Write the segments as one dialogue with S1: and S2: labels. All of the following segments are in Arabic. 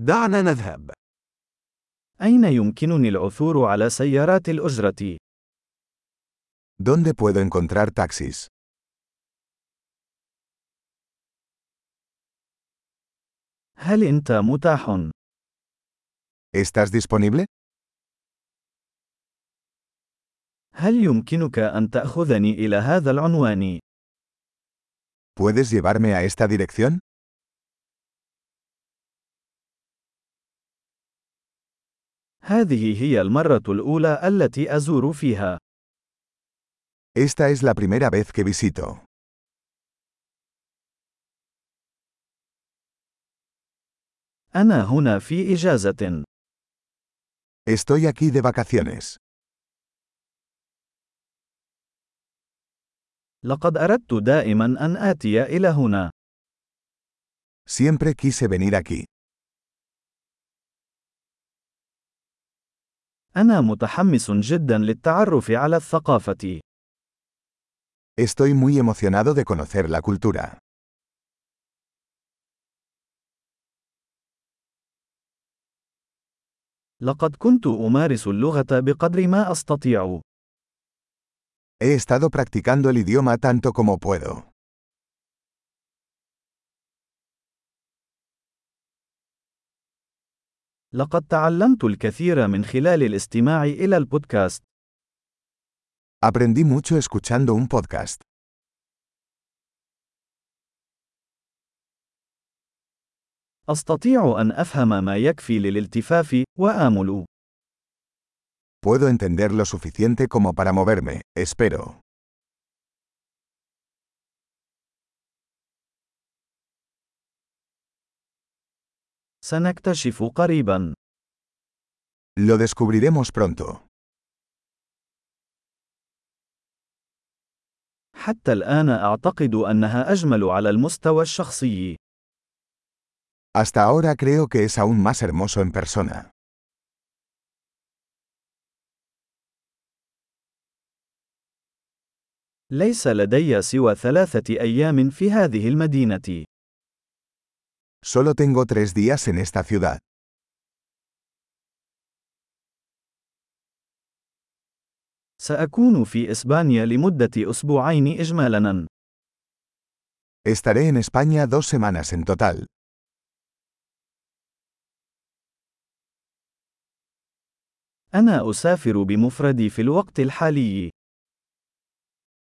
S1: دعنا نذهب.
S2: أين يمكنني العثور على سيارات الأجرة؟
S3: ¿Dónde puedo encontrar taxis?
S2: هل أنت متاح؟
S3: ¿Estás disponible?
S2: هل يمكنك أن تأخذني إلى هذا العنوان؟
S3: ¿Puedes llevarme a esta dirección?
S2: هذه هي المرة الأولى التي أزور فيها.
S3: Esta es la primera vez que visito.
S2: أنا هنا في إجازة.
S3: Estoy aquí de vacaciones.
S2: لقد أردت دائما أن آتي إلى هنا.
S3: Siempre quise venir aquí.
S2: أنا متحمس جدا للتعرف على الثقافة.
S3: Estoy muy emocionado de conocer la cultura.
S2: لقد كنت أمارس اللغة بقدر ما أستطيع.
S3: He estado practicando el idioma tanto como puedo.
S2: لقد تعلمت الكثير من خلال الاستماع إلى البودكاست.
S3: Aprendí mucho escuchando un podcast.
S2: أستطيع أن أفهم ما يكفي للالتفاف وآمل.
S3: Puedo entender lo suficiente como para moverme, espero.
S2: سنكتشف قريبا.
S3: Lo descubriremos pronto.
S2: حتى الآن أعتقد أنها أجمل على المستوى الشخصي.
S3: Hasta ahora creo que es aún más hermoso en persona.
S2: ليس لدي سوى ثلاثة أيام في هذه المدينة.
S3: Solo tengo tres días en esta ciudad.
S2: سأكون في إسبانيا لمدة أسبوعين إجمالاً.
S3: Estaré en España dos semanas en total.
S2: أنا أسافر بمفردي في الوقت الحالي.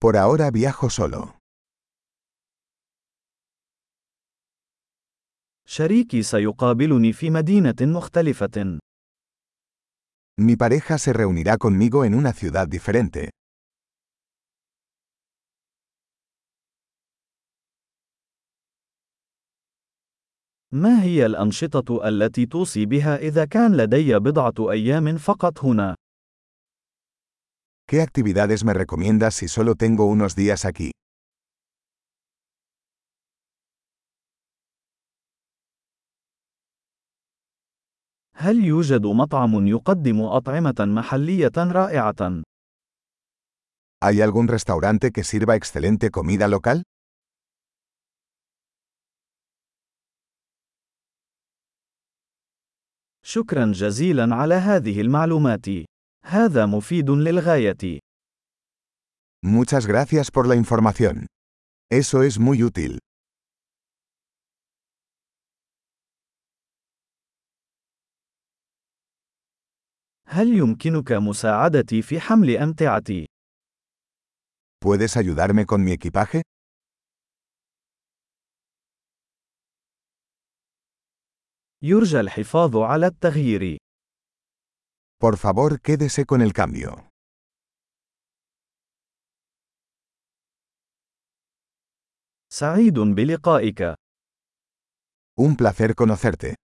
S3: Por ahora viajo solo.
S2: شريكي سيقابلني في مدينة مختلفة.
S3: Mi pareja se reunirá conmigo en una ciudad diferente.
S2: ما هي الأنشطة التي توصي بها إذا كان لدي بضعة أيام فقط هنا؟
S3: ¿Qué actividades me recomiendas si solo tengo unos días aquí?
S2: هل يوجد مطعم يقدم أطعمة محلية رائعة؟
S3: ¿Hay algún restaurante que sirva excelente comida local?
S2: شكرا جزيلا على هذه المعلومات. هذا مفيد للغاية.
S3: Muchas gracias por la información. Eso es muy útil.
S2: هل يمكنك مساعدتي في حمل أمتعتي؟
S3: ¿Puedes ayudarme con mi equipaje?
S2: يرجى الحفاظ على التغيير.
S3: Por favor, quédese con el cambio.
S2: سعيد بلقائك.
S3: Un placer conocerte.